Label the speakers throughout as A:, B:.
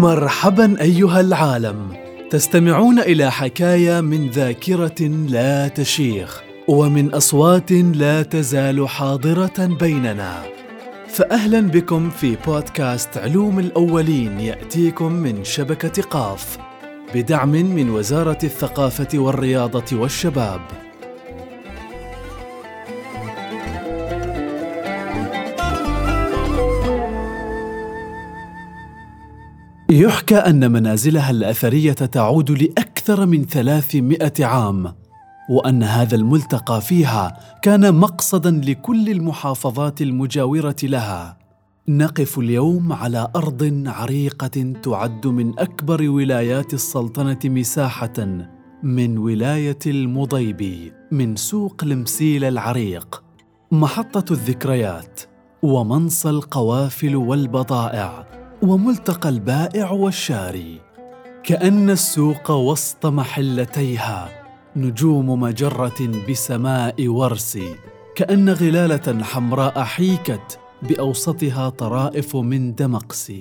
A: مرحبا أيها العالم. تستمعون إلى حكاية من ذاكرة لا تشيخ ومن أصوات لا تزال حاضرة بيننا. فاهلا بكم في بودكاست علوم الأولين يأتيكم من شبكة قاف بدعم من وزارة الثقافة والرياضة والشباب. يحكى أن منازلها الأثرية تعود لأكثر من ثلاثمائة عام وأن هذا الملتقى فيها كان مقصدا لكل المحافظات المجاورة لها. نقف اليوم على أرض عريقة تعد من أكبر ولايات السلطنة مساحة من ولاية المضيبي من سوق المسيل العريق. محطة الذكريات ومنصى القوافل والبضائع وملتقى البائع والشاري كأن السوق وسط محلتيها نجوم مجرة بسماء ورس كأن غلالة حمراء حيكت بأوسطها طرائف من دمقس.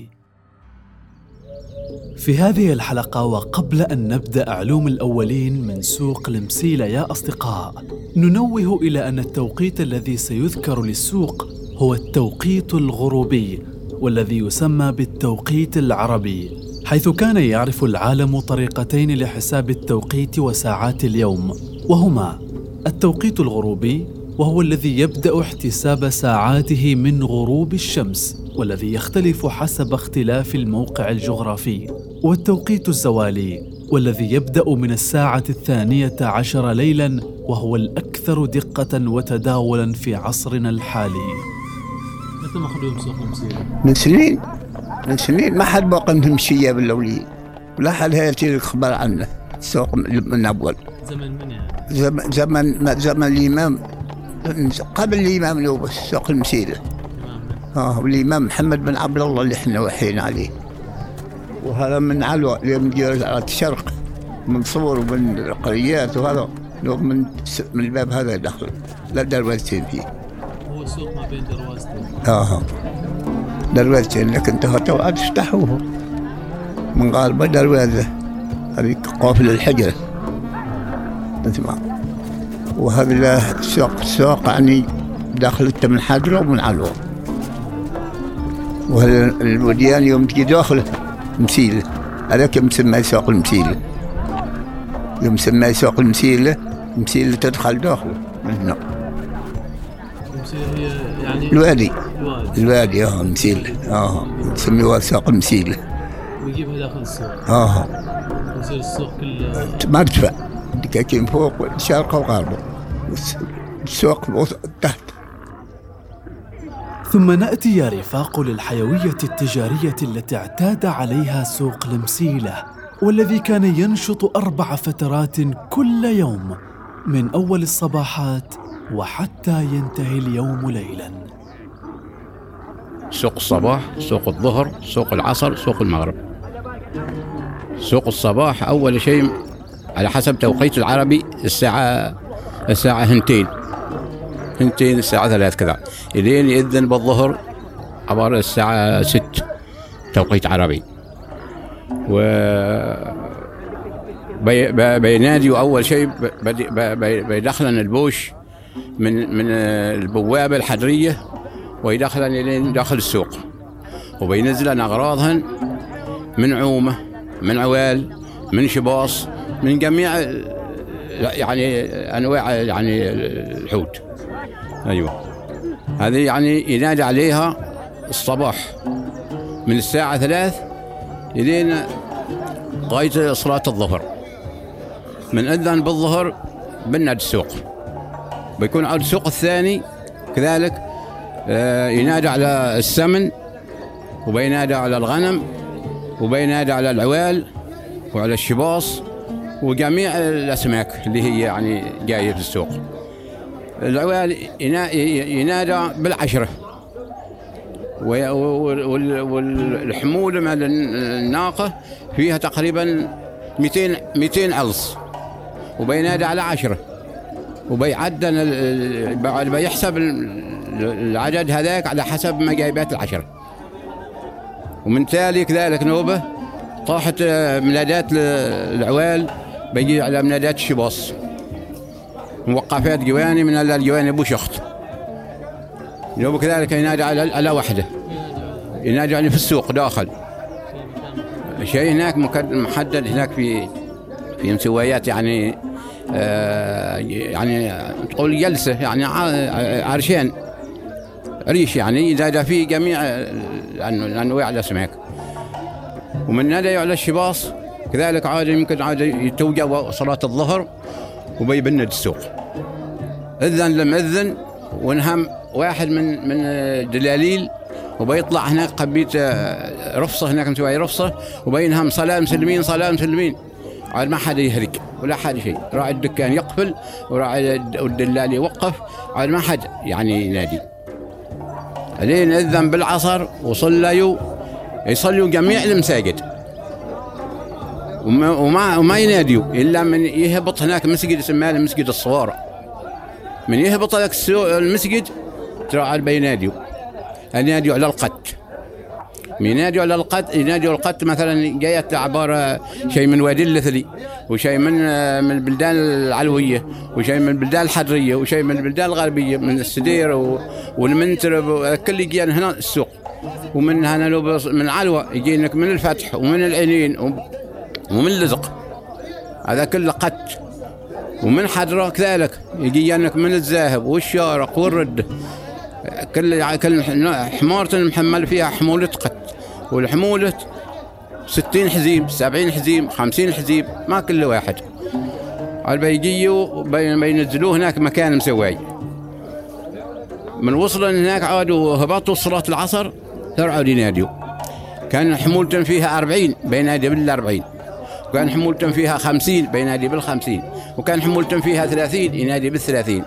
A: في هذه الحلقة وقبل أن نبدأ علوم الأولين من سوق المسيلة يا أصدقاء ننوه إلى أن التوقيت الذي سيذكر للسوق هو التوقيت الغروبي والذي يسمى بالتوقيت العربي حيث كان يعرف العالم طريقتين لحساب التوقيت وساعات اليوم وهما التوقيت الغروبي وهو الذي يبدأ احتساب ساعاته من غروب الشمس والذي يختلف حسب اختلاف الموقع الجغرافي والتوقيت الزوالي والذي يبدأ من الساعة الثانية عشر ليلا وهو الأكثر دقة وتداولا في عصرنا الحالي.
B: متى مخلوهم سوق المسيرة؟
C: من سنين من سنين ما حد بقى مشية بالأولية ولا حد هيأتي لك خبر عنه السوق من أول.
B: زمن من يعني؟
C: زمن زمن زمن الإمام قبل الإمام نوبس سوق المسيرة. آه والإمام محمد بن عبد الله اللي إحنا وحينا عليه. وهذا من علوى يوم على الشرق من صور ومن القريات وهذا. من من الباب هذا دخل لا دروازتين فيه.
B: السوق ما بين دروازتين
C: آه. دروازتين لكن تفتحوا تفتحوه من غالبا دروازة. هذيك قافل الحجرة تمام وهذا السوق السوق يعني داخل من حجرة ومن علوة والوديان يوم تجي داخله مسيلة هذاك مسمى سوق المسيلة يوم مسمى سوق المسيلة مسيلة تدخل داخله من هنا.
B: هي يعني
C: الوادي. الوادي. آه مسيل آه نسميه ساق المسيل
B: ويجيبها داخل السوق.
C: آه.
B: يصير السوق كله.
C: مرتفع دكاكين فوق شرق وغرب السوق تحت.
A: ثم نأتي يا رفاق للحيوية التجارية التي اعتاد عليها سوق المسيله والذي كان ينشط أربع فترات كل يوم من أول الصباحات وحتى ينتهي اليوم ليلا.
D: سوق الصباح سوق الظهر سوق العصر سوق المغرب. سوق الصباح أول شيء على حسب توقيت العربي الساعة الساعة هنتين. هنتين الساعة ثلاث كذا. إلين يأذن بالظهر عبارة الساعة ست توقيت عربي. و بينادي أول شيء بيدخلن البوش من من البوابة الحجريه ويدخلن إلى داخل السوق. وبينزلن أغراضهن من عومة من عوال من شباص من جميع يعني أنواع يعني الحوت. أيوه. هذه يعني ينادي عليها الصباح من الساعة ثلاث إلين غاية صلاة الظهر. من أذن بالظهر بناد السوق. بيكون على السوق الثاني كذلك آه، ينادى على السمن وبينادى على الغنم وبينادى على العوال وعلى الشباص وجميع الأسماك اللي هي يعني جاية في السوق. العوال ينادى بالعشرة والحمولة مال الناقة فيها تقريبا 200 200 علص وبينادى على عشرة وبيعدل بيحسب العدد هذاك على حسب ما جايبات العشرة. ومن تالي كذلك نوبة طاحت آه، منادات ل- العوال بيجي على منادات الشباص. موقفات جواني من الجواني أبو شخط. لو كذلك ينادي على على وحدة. ينادي عليه في السوق داخل. شيء هناك محدد هناك في في مسويات يعني يعني تقول جلسة يعني عرشين. ريش يعني ينادى فيه جميع انواع الاسماك ومن نادى على الشباص كذلك عاد يمكن عاد يتوجه صلاة الظهر وبيبند السوق. إذن لم إذن ونهم واحد من من الدلاليل وبيطلع هناك قبيت آه، رفصة هناك مسوي رفصة وبينهم صلاه مسلمين صلاه مسلمين عاد ما حد يهرق ولا حد شيء. راعي الدكان يقفل وراعي الد- الدلال يوقف عاد ما حد يعني ينادي. لين إذن بالعصر وصلوا يصلوا جميع المساجد. وما وما, وما يناديوا إلا من يهبط هناك مسجد يسمى مسجد الصوارع. من يهبط السو- المسجد ترى عاد بيناديوا يناديوا. على القت على القت يناديوا القت مثلا جايت عبارة شيء من وادي اللثلي وشيء من آه، من البلدان العلوية وشيء من البلدان الحضرية وشيء من البلدان الغربية من السدير والمنترب وكل يجينا هنا السوق. ومن هنا من علوة يجينك من الفتح ومن العينين ومن لزق هذا كله قت ومن حضرة كذلك يجي لك من الذهب والشارق والرد. كل كل حمارة محمل فيها حمولة قت والحمولة ستين حزيم سبعين حزيم خمسين حزيم ما كل واحد. بي- بينزلوه هناك مكان مسوي. من وصلوا هناك عادوا هبطوا صلاة العصر ترعوا يناديوا كان حمولة فيها أربعين بينادي بالأربعين. وكان حمولة فيها خمسين بينادي بالخمسين. وكان حمولة فيها ثلاثين ينادي بالثلاثين.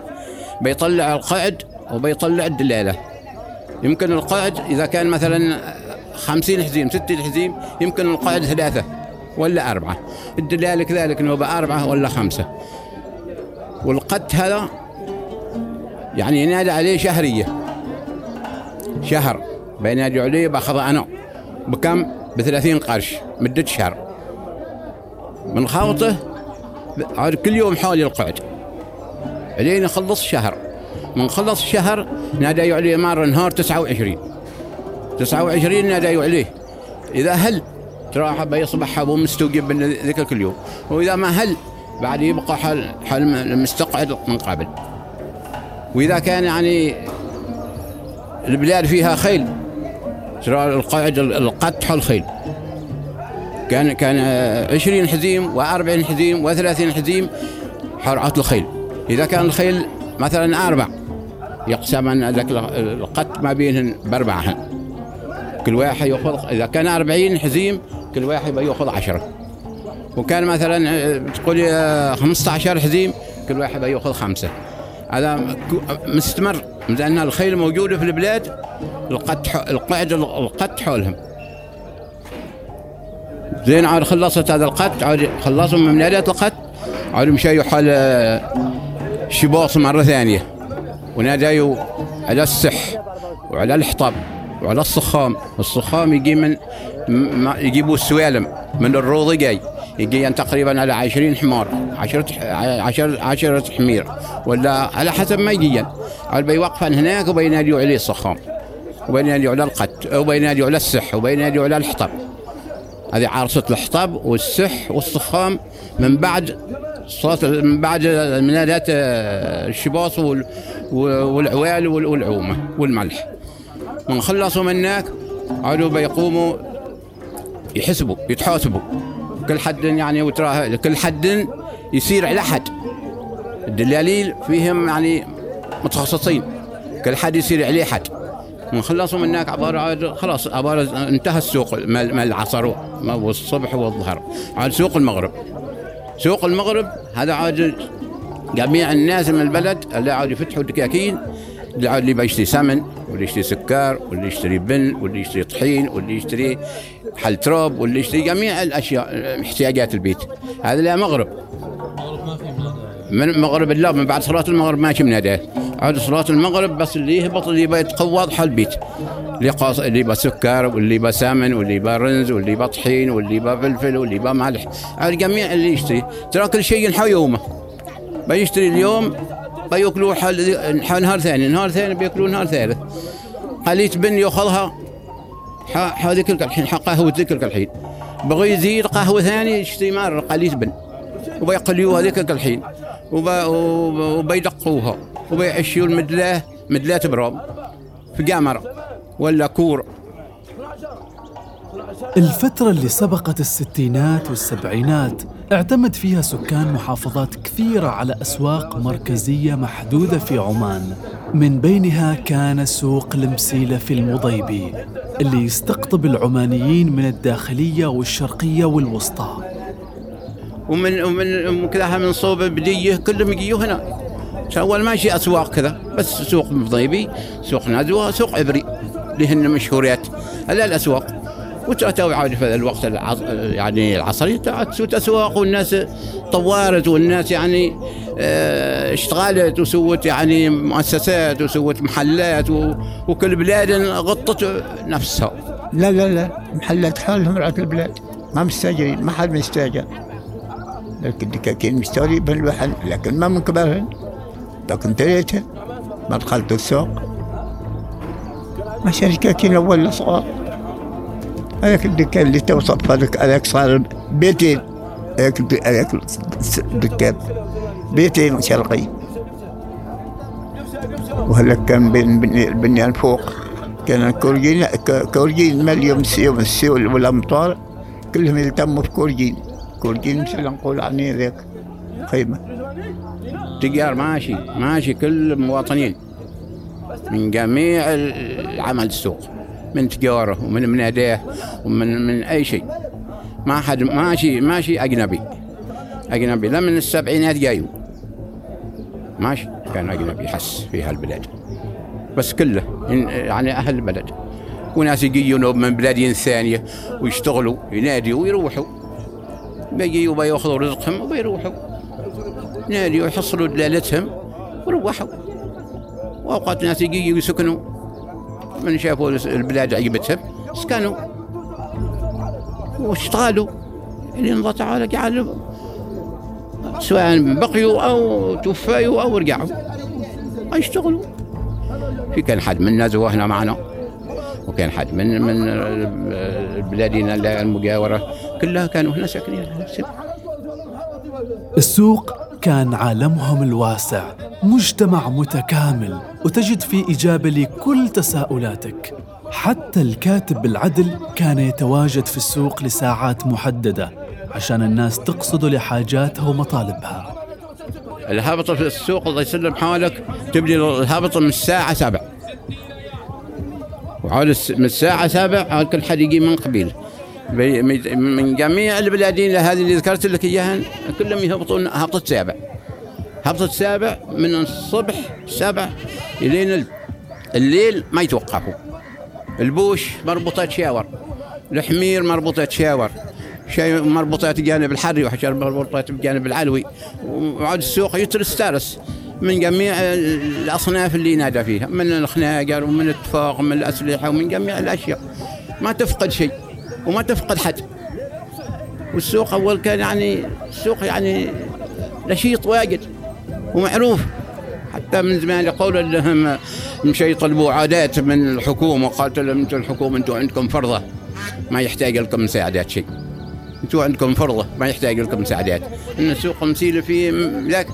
D: بيطلع القعد وبيطلع الدلالة. يمكن القعد إذا كان مثلا خمسين حزيم ستين حزيم يمكن القعد ثلاثة ولا أربعة. الدلالة كذلك أنه بأربعة ولا خمسة. والقد هذا يعني ينادى عليه شهرية. شهر. بينادي عليه بأخذ أنا بكم؟ بثلاثين قرش مدة شهر. من خاوطه عاد كل يوم حولي القعد. علينا خلص شهر. من خلص الشهر نادى عليه مرة نهار 29 29 نادى عليه إذا هل ترى بيصبح أبو مستوجب من ذيك كل يوم؟ وإذا ما هل بعد يبقى حل حل المستقعد من قبل. وإذا كان يعني البلاد فيها خيل ترى القاعد القط حل خيل كان كان آه، 20 حزيم و40 حزيم و30 حزيم حرعة الخيل. إذا كان الخيل مثلا أربع يقسم ذاك القط ما بينهن بأربعهن كل واحد يأخذ إذا كان 40 حزيم كل واحد بيأخذ عشرة. وكان مثلا آه، تقول آه، 15 حزيم كل واحد بيأخذ خمسة. هذا مستمر. لأن الخيل موجودة في البلاد القط ح- القعد القط حولهم. زين عاد خلصت هذا القط عاد خلصوا من منادات القط عاد مشيوا حال آه، شباص مرة ثانية. وناديوا على السح وعلى الحطب. وعلى الصخام. الصخام يجي من يجيبوا السوالم من الروض جاي. يجي تقريبا على عشرين حمار. عشرة عشرة عشرة حمير ولا على حسب ما يجي عاد بيوقفن هناك وبيناديوا عليه الصخام. وبيناديوا على القت وبيناديوا على السح. وبيناديوا على الحطب. هذه عارصة الحطب والسح والصخام من بعد صوت من بعد منادات آه، الشباص وال- والعوال وال- والعومة والملح. من خلصوا من هناك عادوا بيقوموا يحسبوا يتحاسبوا. كل حد يعني وتراه كل حد يصير على حد الدلاليل فيهم يعني متخصصين. كل حد يصير عليه حد من خلصوا من هناك عبارة عاد خلاص عبارة انتهى السوق. مال العصر والصبح والظهر. عاد سوق المغرب. سوق المغرب هذا عاد جميع الناس من البلد اللي عاد يفتحوا دكاكين عاد اللي بيشتري سمن واللي يشتري سكر واللي يشتري بن واللي يشتري طحين واللي يشتري حل تراب واللي يشتري جميع الأشياء احتياجات البيت. هذا لا مغرب. من مغرب الله من بعد صلاة المغرب ماشي مناداه عاد صلاة المغرب بس اللي يهبط اللي يبغى يتقوض حل البيت. اللي قاص اللي يبغى سكر واللي يبغى سمن واللي يبغى رنز واللي يبغى طحين واللي يبغى فلفل واللي يبغى ملح. على الجميع اللي يشتري. ترى كل شيء ينحى يومه. بيشتري اليوم بياكلوه حل حل نهار ثاني نهار ثاني بياكلوه نهار ثالث. قلية بن يأخذها هذيك الحين قهوة ذيك الحين. بغى يزيد قهوة ثاني يشتري مرة قلية بن وبيقليوها هذيك الحين. وب- وب- وبيدقوها. وبيعشوا المدلاه مدلاه برام في قمرة ولا كور.
A: الفترة اللي سبقت الستينات والسبعينات اعتمد فيها سكان محافظات كثيرة على أسواق مركزية محدودة في عمان. من بينها كان سوق المسيلة في المضيبي اللي يستقطب العمانيين من الداخلية والشرقية والوسطى.
D: ومن ومن كذا من صوب بدية كلهم يجيوا هنا. اول ماشي أسواق كذا بس سوق مضيبي سوق ندوه سوق عبري اللي هن مشهورات هلا الأسواق. وتأتوا عاد في الوقت العص... يعني العصري اسواق والناس طورت والناس يعني آه، اشتغلت وسوت يعني مؤسسات وسوت محلات و... وكل بلاد غطت نفسها.
C: لا لا لا محلات حالهم رعاة البلاد. ما مستاجرين ما حد مستاجر. لكن دكاكين مستوري بالوحل لكن ما من كبرهن. لكن تريتهن ما دخلت السوق ما شركاكين اول صغار. هذاك الدكان اللي توصف هذاك هذاك صار بيتين. هذاك هذاك الدكان بيتين شرقي. وهلأ كان بين بني- البنيان فوق كان كورجين كورجين ما اليوم الس- يوم السيول والامطار كلهم يلتموا في كورجين. كورجين مش نقول عني ذاك خيمة.
D: تجار ماشي ماشي كل المواطنين. من جميع العمل السوق. من تجارة ومن مناداه ومن من أي شيء. ما حد ماشي ماشي أجنبي. أجنبي. لا من السبعينات جايو. ماشي كان أجنبي حس في هالبلاد بس كله يعني أهل البلد. وناس يجيون من بلاد ثانية ويشتغلوا ينادوا ويروحوا. بيجوا بياخذوا رزقهم وبيروحوا. نادي ويحصلوا دلالتهم وروحوا. وأوقات ناس يجي يسكنوا من شافوا البلاد عجبتهم سكنوا. واشتغلوا. لأن الله تعالى جعل سواء بقيوا أو توفيوا أو رجعوا. يشتغلوا في كان حد منا زوا هنا معنا وكان حد من من بلادنا المجاورة كلها كانوا هنا ساكنين.
A: السوق كان عالمهم الواسع مجتمع متكامل وتجد فيه إجابة لكل تساؤلاتك. حتى الكاتب بالعدل كان يتواجد في السوق لساعات محددة عشان الناس تقصد لحاجاتها ومطالبها
D: الهابطة في السوق الله يسلم حالك تبدي الهابطة من الساعة سبع. الس- من الساعة سبع كل حد يجي من قبيل. بي- من- جميع البلادين هذه اللي ذكرت لك اياها كلهم يهبطون هبطة سابع. هبطة سابع من الصبح سبع إلين ال- الليل ما يتوقفوا. البوش مربوطة شاور الحمير مربوطة شاور شيء مربوطات جانب الحري وحشر مربوطات بجانب العلوي وعاد السوق يترس تارس من جميع الأصناف اللي ينادى فيها من الخناجر ومن التفاق ومن الأسلحة ومن جميع الأشياء. ما تفقد شيء. وما تفقد حد. والسوق أول كان يعني السوق يعني نشيط واجد ومعروف. حتى من زمان يقولوا انهم مشي يطلبوا عادات من الحكومة. وقالت لهم أنتم الحكومة أنتم عندكم فرضة ما يحتاج لكم مساعدات شيء. أنتم عندكم فرضة ما يحتاج لكم مساعدات. إن السوق مسيله فيه م- ذاك.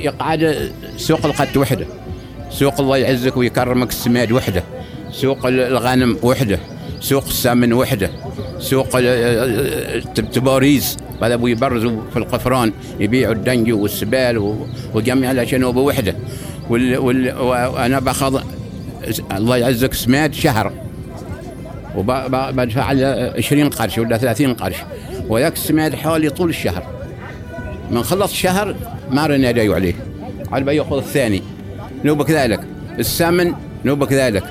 D: يقعد سوق القت وحده. سوق الله يعزك ويكرمك السماد وحده. سوق ال- الغنم وحده. سوق السمن وحدة. سوق هذا أبو يبرزوا في القفران يبيعوا الدنج والسبال وجميع الأشياء بوحدة. وال وال وأنا بأخذ الله يعزك سماد شهر. وبدفع له 20 قرش ولا 30 قرش. وذاك السماد حوالي طول الشهر. من خلص شهر ما نادوا عليه. على بيأخذ الثاني. نوبة كذلك السمن نوبة كذلك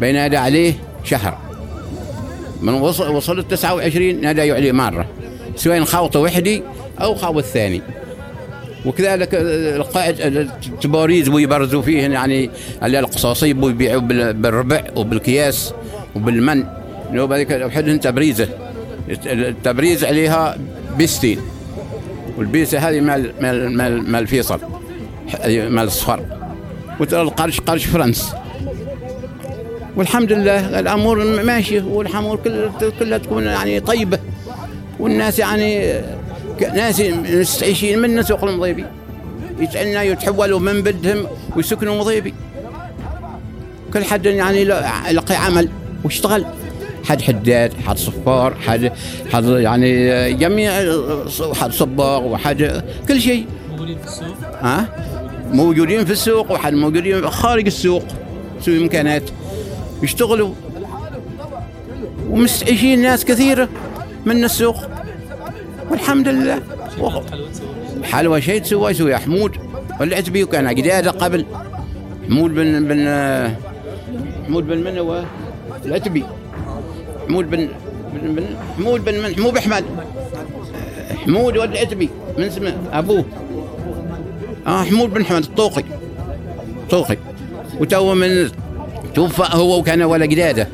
D: بينادى عليه شهر. من وصل وصلت 29 نادوا عليه مرة سواء خاوطة وحدي أو خاوط الثاني وكذلك القائد التباريز ويبرزوا فيه يعني على القصاصيب ويبيعوا بال- بالربع وبالكياس وبالمن. نوب هذيك وحدهم تبريزة. التبريز عليها بيستين. والبيسة هذه مال مال مال, مال فيصل مال الصفر وترى القرش قرش فرنس. والحمد لله الأمور ماشية والامور كلها تكون يعني طيبة. والناس يعني ناس مستعيشين من سوق المضيبي يتعنى يتحولوا من بدهم ويسكنوا مضيبي كل حد يعني لقي عمل واشتغل. حد حداد حد صفار حد حد يعني جميع حد صباغ وحد كل شيء.
B: موجودين في السوق
D: ها؟ موجودين في السوق وحد موجودين خارج السوق سوي إمكانات. يشتغلوا. ومستعيشين ناس كثيره من السوق. والحمد لله.
B: حلوى
D: شيء تسوى يسوي. حمود والعتبي وكان قداده قبل. حمود بن بن حمود بن من هو؟ العتبي. حمود بن بن بن حمود بن من حمود أحمد. حمود ولد العتبي. من اسمه؟ أبوه. آه حمود بن حمد الطوقي. طوقي وتو من توفى هو وكان ولا قداده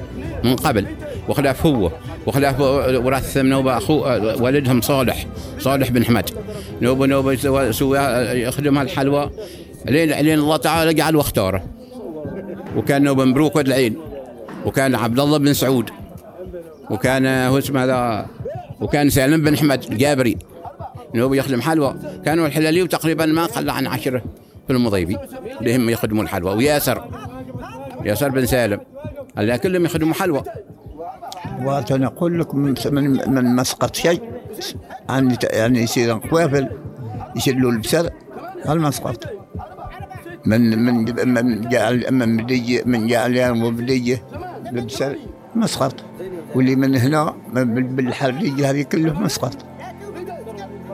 D: من قبل وخلاف هو وخلاف وراث نوبة أخوه والدهم صالح صالح بن حمد. نوبة نوبة سوى سوى يخدم هالحلوى. لين لين الله تعالى جعل واختاره. وكان نوبة مبروك ولد العين وكان عبد الله بن سعود. وكان هو اسمه هذا وكان سالم بن حمد الجابري. نوبة يخدم حلوى. كانوا الحلالي وتقريبا ما قل عن عشرة في المضيبي. اللي هم يخدموا الحلوى. وياسر. ياسر بن سالم. اللي كلهم يخدموا حلوى
C: وأنا أقول لك من من, مسقط شيء عن يعني يصير قوافل يشيلوا البسر المسقط من من من جعل من بدية من جعلان وبدية البسر مسقط. واللي من هنا بالحرية هذه كله مسقط.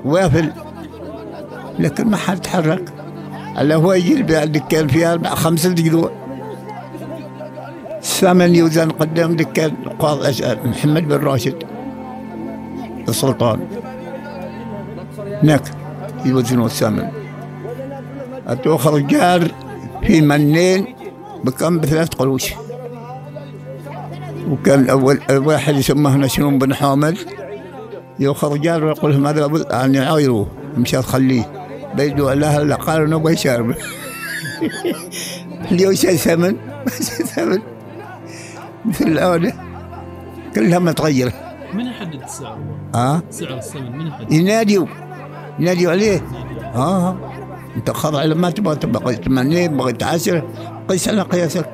C: وافل لكن ما حد تحرك. الا هو يجي يبيع الدكان فيها أربع خمسة جذوع ثمن يوزن قدام دكان قاضي أشعر محمد بن راشد السلطان. هناك يوزنوا الثمن أتوخر جار في منين؟ بكم؟ بثلاث قروش. وكان أول واحد يسمه نشرون بن حامد. يؤخذ جار ويقول لهم هذا لابد أن يعايروه مشان خليه بيدوا الله الا قالوا نبغى شارب اليوم شيء ثمن ما شيء ثمن مثل العودة كلها متغيرة.
B: من يحدد السعر؟
C: ها؟
B: سعر الثمن من يحدد؟
C: يناديوا يناديوا عليه. آه أنت خضع لما تبغى. تبغى 80 بغيت 10 قيس على قياسك.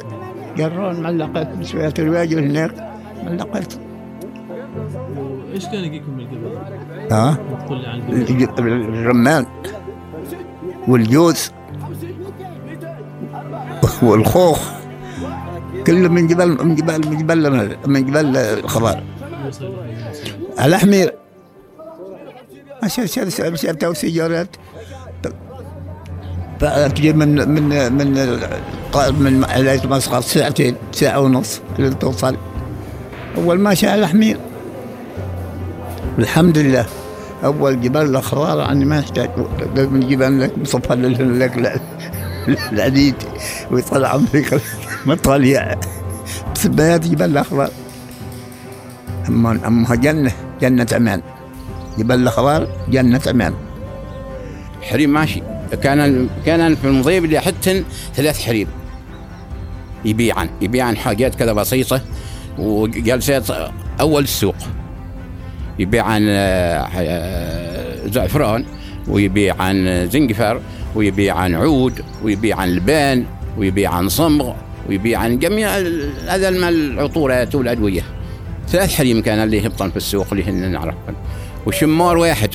C: جرون معلقات بشوية الواجب هناك. معلقات
B: وإيش كان يجيكم من قبل؟
C: ها؟
B: تقول لي عن قبل
C: الرمان. والجوز. والخوخ. كله من جبال من جبال من جبال من جبال الخضار
B: يوصل إلى
C: على حمير عشان شال تو سيارات تجي من من من من علاج مسقط ساعتين ساعة ونص لين توصل أول ما شاء على حمير الحمد لله أول جبال الأخضر عني ما يحتاج من جبال لك مصفى لك العديد ويطلع عمرك مطالع بسبايات جبال الأخضر أما أما جنة جنة أمان. جبال الأخضر جنة أمان.
D: حريم ماشي. كان كان في المضيب اللي حتى ثلاث حريم. يبيعن. يبيعن حاجات كذا بسيطة. وجلسات أول السوق. يبيعن آه، زعفران ويبيعن زنجفر ويبيعن عود ويبيعن لبان ويبيعن صمغ. ويبيعن جميع ال- هذا المال العطورات والأدوية ثلاث حريم كان اللي يهبطن في السوق اللي هن نعرفهم وشمار واحد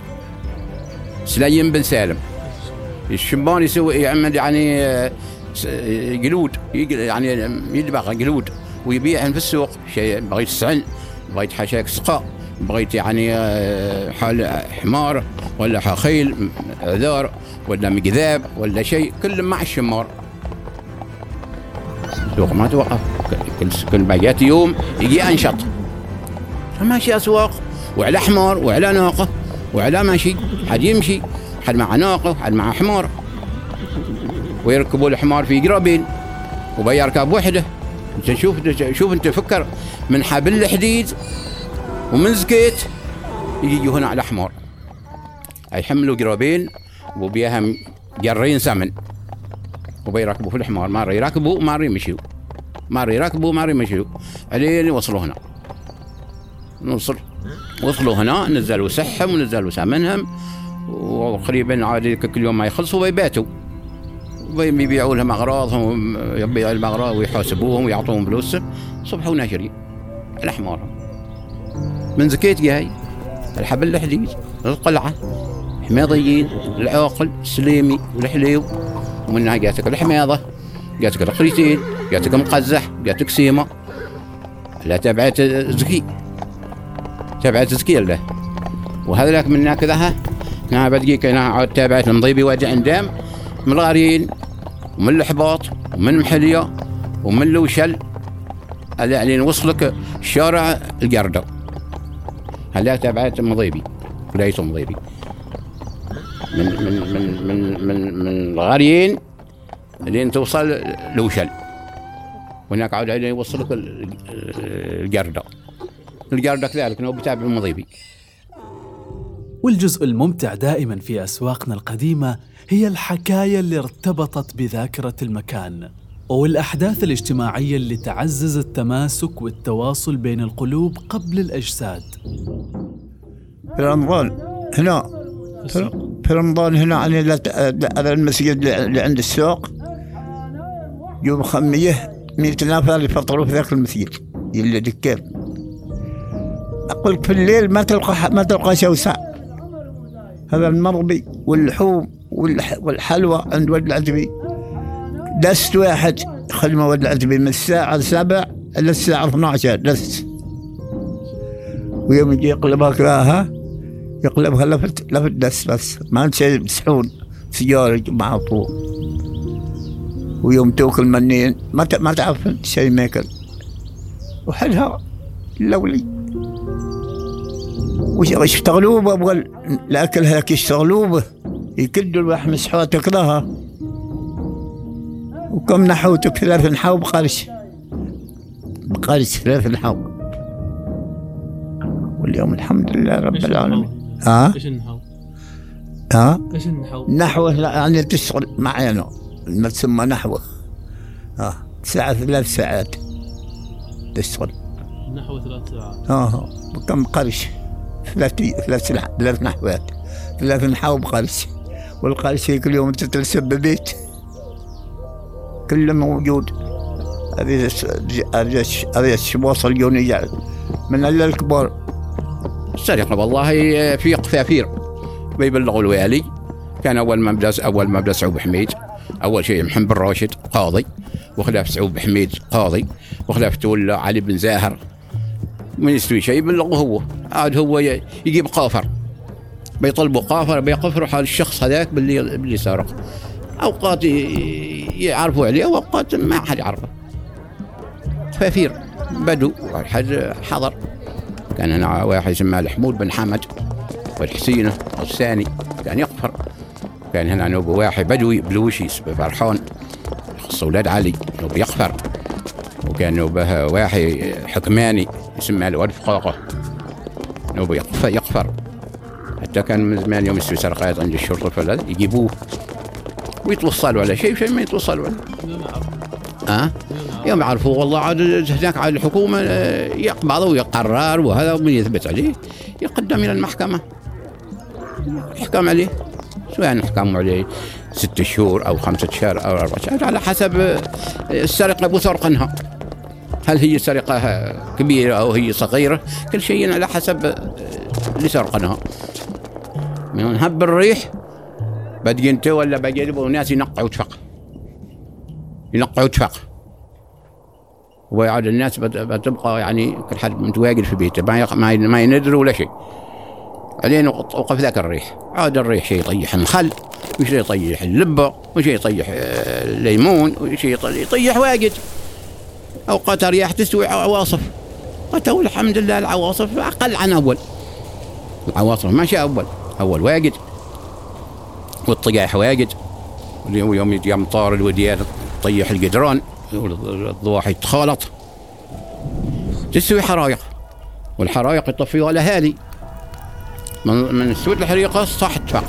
D: سليم بن سالم. الشمبان يسوي يعمل يعني س- آه، يعني يدبغ قلود ويبيعهم في السوق. شيء بغيت سعن بغيت حشاك سقاء بغيت يعني آه، حال حمار ولا خيل م- عذار ولا مقذاب ولا شيء كل مع الشمار. السوق ما توقف. كل كل باقيات يوم يجي أنشط. ماشي أسواق وعلى حمار وعلى ناقة وعلى ماشي حد يمشي حد مع ناقة حد مع حمار. ويركبوا الحمار في قرابين وبيركب وحده. انت شوف شوف انت فكر من حبل الحديد ومن زكيت يجوا هنا على حمار. يحملوا قرابين وبيها جرين سمن. وبيركبوا في الحمار ما يركبوا ما يمشوا ما يركبوا ما يمشوا علين يوصلوا هنا. نوصل. وصلوا هنا نزلوا سحهم ونزلوا سمنهم. وقريبا عادي كل يوم ما يخلصوا ويباتوا. ويبيعوا لهم أغراضهم يبيعوا لهم أغراض ويحاسبوهم ويعطوهم فلوس. صبحوا ناشرين. الاحمار من زكيت جاي. الحبل الحديد القلعة. حميضيين العاقل السليمي والحليو ومنها جاتك الحميضة جاتك القريتين جاتك مقزح جاتك سيما لا تبعت زكي تبعت زكي له. وهذا لك من كذا أنا بدقيك أنا عاد تابعت المضيبي وجع دام من الغارين ومن الحباط ومن محلية ومن لوشل. اللي وصلك شارع القردة هلا تابعت مضيبي ولاية مضيبي من من من من من, من الغارين لين توصل لوشل. هناك عاد يوصلك القردة القردة كذلك نو بتابع المضيبي
A: والجزء الممتع دائما في أسواقنا القديمة هي الحكاية اللي ارتبطت بذاكرة المكان والاحداث الاجتماعية اللي تعزز التماسك والتواصل بين القلوب قبل الأجساد.
C: في رمضان هنا. في رمضان هنا على على المسجد اللي عند السوق. يوم خمية مئة نفر يفطروا في ذاك المسجد اللي دكان. أقول في الليل ما تلقى ما تلقى شوسع هذا المربي واللحوم والحلوى عند ولد العتبي دست واحد خدمة ولد العتبي من الساعة سبع إلى الساعة 12 دست. ويوم يجي يقلبها كراها يقلبها لفت لفت دست بس ما شيء سحون سيارة مع طول. ويوم توكل منين ما ما تعرف شيء ماكل وحدها لولي. وش يشتغلوا به أبغى الأكل هيك يشتغلوا به. يكدوا اللحم سحوات كذاها وكم نحوتك ثلاث نحو بقرش. بقرش ثلاث نحو. واليوم الحمد لله رب العالمين.
B: ها؟ إيش النحو؟
C: ها؟
B: إيش النحو؟
C: نحو يعني تشتغل معينه. ما تسمى نحو. ها ساعة ثلاث ساعات. تشتغل
B: نحو ثلاث ساعات.
C: آه بكم قرش؟ ثلاث ثلاث ثلاث نحوات. ثلاث نحو بقرش. والقرش كل يوم تترسب ببيت. كله موجود. هذه هذه الشباص اليونية. من الكبار.
D: السرقة والله في قفافير بيبلغوا الوالي. كان أول ما أول ما بدأ سعود حميد أول شيء محمد بن راشد قاضي. وخلاف سعود حميد قاضي. وخلاف تولى علي بن زاهر. ما يستوي شيء يبلغه هو. عاد هو يجيب قافر. بيطلبوا قافر بيقفروا حال الشخص هذاك باللي باللي سرق. أوقات يعرفوا عليه وأوقات ما حد يعرفه. ففير بدو واحد حضر. كان هنا واحد يسمى الحمود بن حمد والحسينه الثاني كان يقفر كان هنا نوبة واحد بدوي بلوشي فرحان خص أولاد علي نوبة يقفر وكان نوبة واحد حكماني يسمى الواد فقاقة نوبة يقفر, يقفر حتى كان من زمان يوم يستوي سرقات عند الشرطة فلا يجيبوه ويتوصلوا على شيء شيء ما يتوصلوا عليه. ها؟ يوم يعرفوا والله عاد هناك على الحكومة آه، يقبض ويقرر وهذا ومن يثبت عليه يقدم إلى المحكمة. يحكم عليه سواء يحكم عليه؟ ست شهور أو خمسة شهور أو أربع شهور على حسب آه، السرقة بثرقنها هل هي سرقة كبيرة أو هي صغيرة؟ كل شيء على حسب آه، اللي سرقناها من هب الريح بدي انت ولا بجيبوا ناس ينقعوا تفق ينقعوا تفق ويعاد الناس بتبقى يعني كل حد متواجد في بيته ما ما يندر ولا شيء. بعدين وقف ذاك الريح. عاد الريح شيء يطيح الخل وشيء يطيح اللبة وشيء يطيح الليمون وشيء يطيح واجد. أوقات رياح تستوي عواصف وتو الحمد لله العواصف أقل عن أول. العواصف ماشي أول. أول واجد. والطقاح واجد. ويوم يجي امطار الوديان تطيح القدران الضواحي. تخالط. تسوي حرايق. والحرايق يطفيها الاهالي من من سوء الحريقه صح تفاق.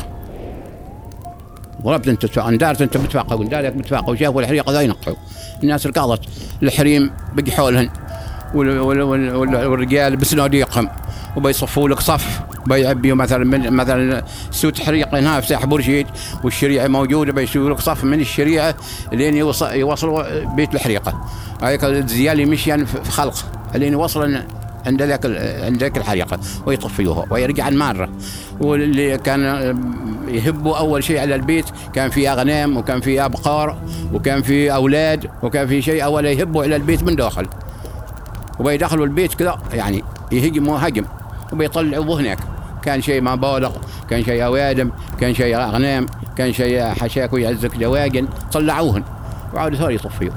D: ضربت انت تفاق. اندارت انت متفاقه واندارت متفاقه وشافوا الحريقه ذا ينقعوا. الناس ركضت الحريم بقي حولهن. والرجال بصناديقهم وبيصفوا لك صف. بيعبيوا مثلا من مثلا سوت حريق هنا في ساحة بورشيد والشريعة موجودة بيسووا لك صف من الشريعة لين يوصلوا بيت الحريقة. هاي الزيال مشيان في خلق لين يوصل عند ذاك عند ذاك الحريقة ويطفيوها ويرجع الماره واللي كان يهبوا أول شيء على البيت كان في أغنام وكان في أبقار وكان في أولاد وكان في شيء اول يهبوا على البيت من داخل. وبيدخلوا البيت كذا يعني يهجموا هجم وبيطلعوا هناك. كان شيء ما بالغ كان شيء أوادم كان شيء أغنام كان شيء حشاك ويعزك دواجن طلعوهن وعادوا ثاني يطفيوا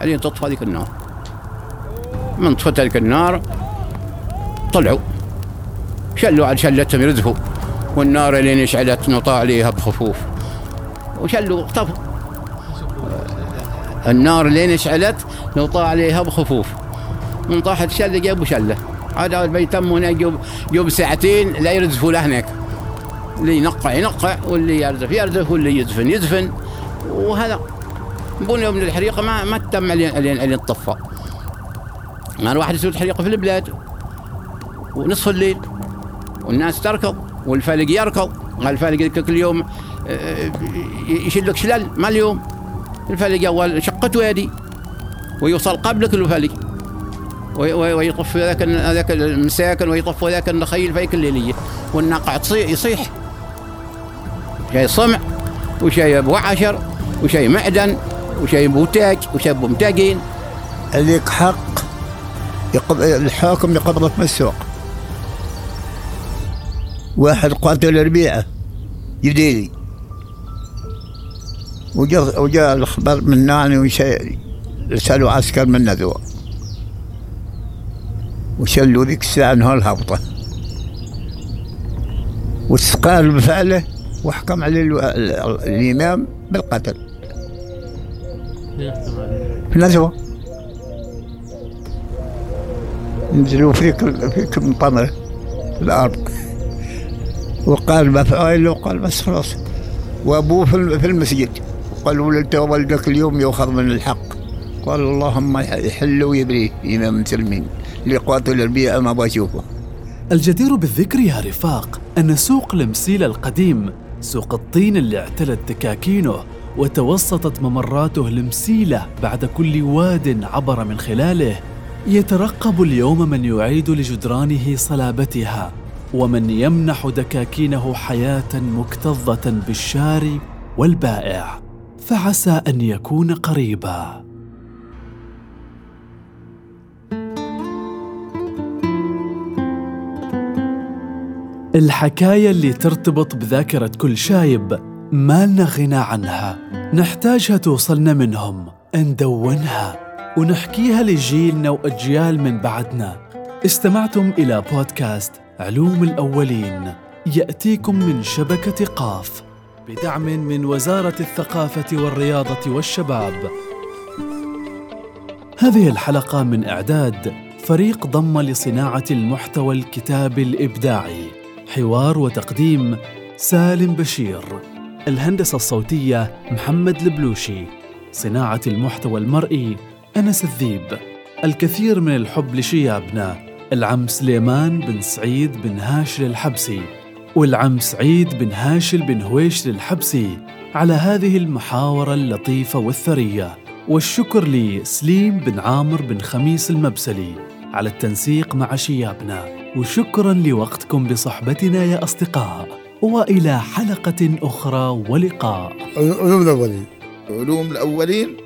D: بعدين تطفى ذيك النار. من طفت ذيك النار طلعوا. شلوا على شلتهم يرزفوا والنار اللي اشعلت نطاع عليها بخفوف. وشلوا طفوا النار اللي اشعلت نطاع عليها بخفوف. من طاحت شلة جابوا شلة. هذا بيتم هنا جوب, جوب ساعتين لا يرزفوا له هناك. اللي ينقع ينقع واللي يرزف يرزف واللي يدفن يدفن. وهذا بون يوم الحريقه ما ما تم علين طفى ما الواحد يسوي الحريقة في البلاد. ونصف الليل. والناس تركض والفلق يركض. الفلق كل يوم آه، يشيل لك شلل. ما اليوم؟ الفلق اول شقته وادي. ويوصل قبلك الفلق ويطفي ذاك ذاك المساكن ويطفي ذاك النخيل كل ليلة. والناقع يصيح. شيء صمع وشيء أبو عشر وشيء معدن وشيء بوتاج وشيء بمتاجين
C: لك حق. الحاكم يقبضك من السوق. واحد قاتل ربيعه يديني وجاء وجاء الخبر من ناني وشيء رسلوا عسكر من نذوة. وشلوا ذيك الساعة انها الهبطة. واستقال بفعله وحكم عليه الإمام بالقتل. في نزوة نزلوا فيك فيك مطمرة في الأرض. وقال بفعله وقال بس خلاص. وأبوه في المسجد. قالوا له ولدك اليوم يؤخذ من الحق. قال اللهم يحل ويبريه إمام المسلمين لقاتل البيئة ما بشوفه
A: الجدير بالذكر يا رفاق أن سوق المسيل القديم سوق الطين اللي اعتلت دكاكينه وتوسطت ممراته المسيلة بعد كل واد عبر من خلاله يترقب اليوم من يعيد لجدرانه صلابتها ومن يمنح دكاكينه حياة مكتظة بالشاري والبائع فعسى أن يكون قريباً. الحكاية اللي ترتبط بذاكرة كل شايب ما لنا غنى عنها. نحتاجها توصلنا منهم. ندونها. ونحكيها لجيلنا وأجيال من بعدنا. استمعتم إلى بودكاست علوم الأولين. يأتيكم من شبكة قاف. بدعم من وزارة الثقافة والرياضة والشباب. هذه الحلقة من إعداد فريق ضم لصناعة المحتوى الكتابي الإبداعي. حوار وتقديم سالم بشير الهندسة الصوتية محمد البلوشي صناعة المحتوى المرئي أنس الذيب الكثير من الحب لشيابنا العم سليمان بن سعيد بن هاشل الحبسي والعم سعيد بن هاشل بن هويش الحبسي على هذه المحاورة اللطيفة والثرية. والشكر لسليم بن عامر بن خميس المبسلي. على التنسيق مع شيابنا. وشكرا لوقتكم بصحبتنا يا أصدقاء. وإلى حلقة أخرى ولقاء.
E: علوم الأولين.
F: علوم الأولين